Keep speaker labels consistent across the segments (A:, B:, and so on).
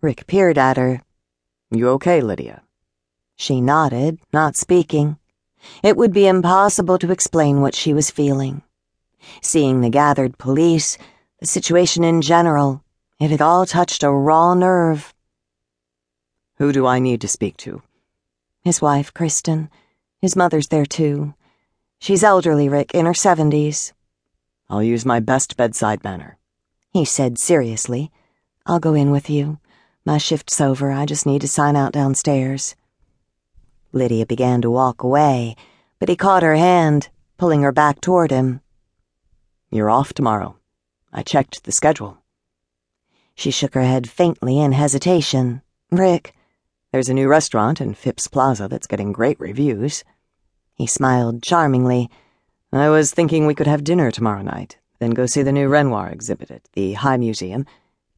A: Rick peered at her.
B: You okay, Lydia?
A: She nodded, not speaking. It would be impossible to explain what she was feeling. Seeing the gathered police, the situation in general, it had all touched a raw nerve.
B: Who do I need to speak to?
A: His wife, Kristen. His mother's there too. She's elderly, Rick, in her seventies.
B: I'll use my best bedside manner,
A: he said seriously. I'll go in with you. My shift's over. I just need to sign out downstairs. Lydia began to walk away, but he caught her hand, pulling her back toward him.
B: You're off tomorrow. I checked the schedule.
A: She shook her head faintly in hesitation. Rick,
B: there's a new restaurant in Phipps Plaza that's getting great reviews. He smiled charmingly. I was thinking we could have dinner tomorrow night, then go see the new Renoir exhibit at the High Museum.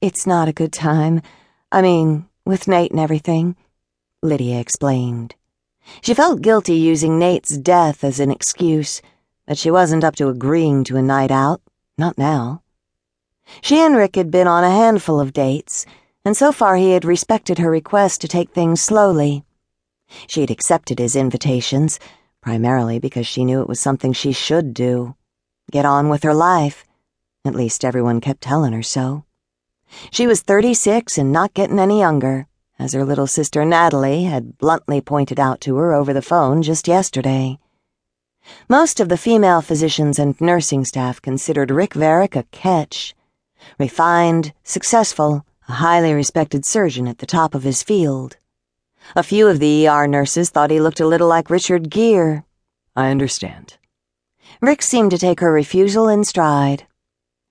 A: It's not a good time. I mean, with Nate and everything, Lydia explained. She felt guilty using Nate's death as an excuse, but she wasn't up to agreeing to a night out. Not now. She and Rick had been on a handful of dates, and so far he had respected her request to take things slowly. She had accepted his invitations, primarily because she knew it was something she should do. Get on with her life. At least everyone kept telling her so. She was 36 and not getting any younger, as her little sister Natalie had bluntly pointed out to her over the phone just yesterday. Most of the female physicians and nursing staff considered Rick Varick a catch. Refined, successful, a highly respected surgeon at the top of his field. A few of the ER nurses thought he looked a little like Richard Gere.
B: I understand.
A: Rick seemed to take her refusal in stride.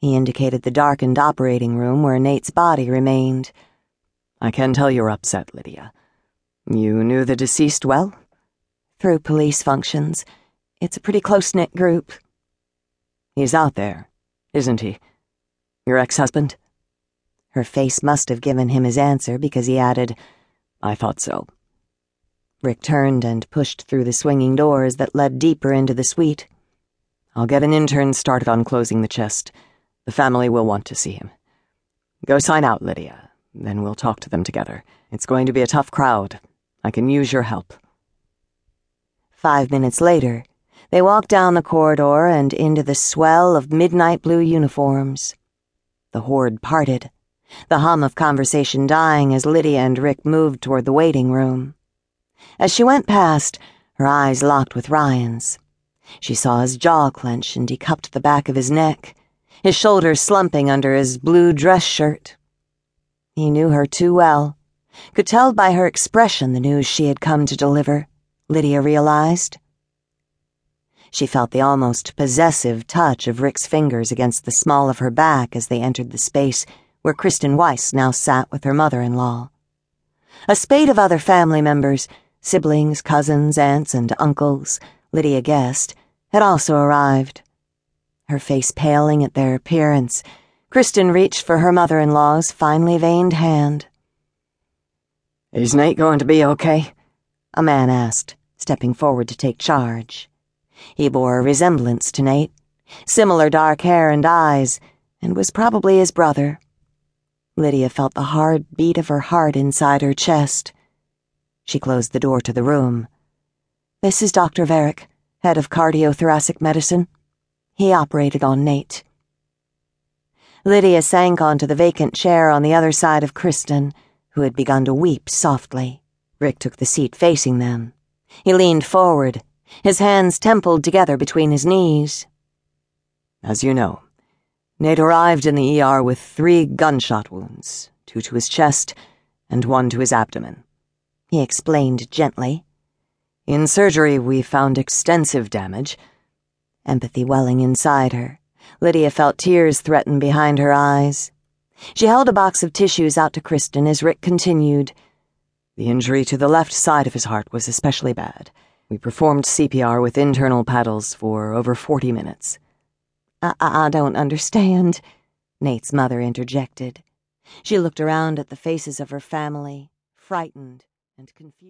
A: He indicated the darkened operating room where Nate's body remained.
B: I can tell you're upset, Lydia. You knew the deceased well?
A: Through police functions. It's a pretty close knit group.
B: He's out there, isn't he? Your ex husband?
A: Her face must have given him his answer because he added,
B: I thought so.
A: Rick turned and pushed through the swinging doors that led deeper into the suite.
B: I'll get an intern started on closing the chest. The family will want to see him. Go sign out, Lydia. Then we'll talk to them together. It's going to be a tough crowd. I can use your help.
A: Five minutes later, they walked down the corridor and into the swell of midnight blue uniforms. The horde parted the hum of conversation dying as Lydia and Rick moved toward the waiting room. As she went past, her eyes locked with Ryan's. She saw his jaw clench and he cupped the back of his neck, his shoulders slumping under his blue dress shirt. He knew her too well, could tell by her expression the news she had come to deliver, Lydia realized. She felt the almost possessive touch of Rick's fingers against the small of her back as they entered the space where Kristen Weiss now sat with her mother in law. A spate of other family members, siblings, cousins, aunts, and uncles, Lydia guessed, had also arrived. Her face paling at their appearance, Kristen reached for her mother in law's finely veined hand.
B: Is Nate going to be okay?
A: A man asked, stepping forward to take charge. He bore a resemblance to Nate, similar dark hair and eyes, and was probably his brother. Lydia felt the hard beat of her heart inside her chest. She closed the door to the room. This is Dr. Varick, head of cardiothoracic medicine. He operated on Nate. Lydia sank onto the vacant chair on the other side of Kristen, who had begun to weep softly. Rick took the seat facing them. He leaned forward, his hands templed together between his knees.
B: As you know, Nate arrived in the ER with three gunshot wounds, two to his chest and one to his abdomen. He explained gently. In surgery, we found extensive damage.
A: Empathy welling inside her, Lydia felt tears threaten behind her eyes. She held a box of tissues out to Kristen as Rick continued.
B: The injury to the left side of his heart was especially bad. We performed CPR with internal paddles for over 40 minutes.
A: I, I, I don't understand, Nate's mother interjected. She looked around at the faces of her family, frightened and confused.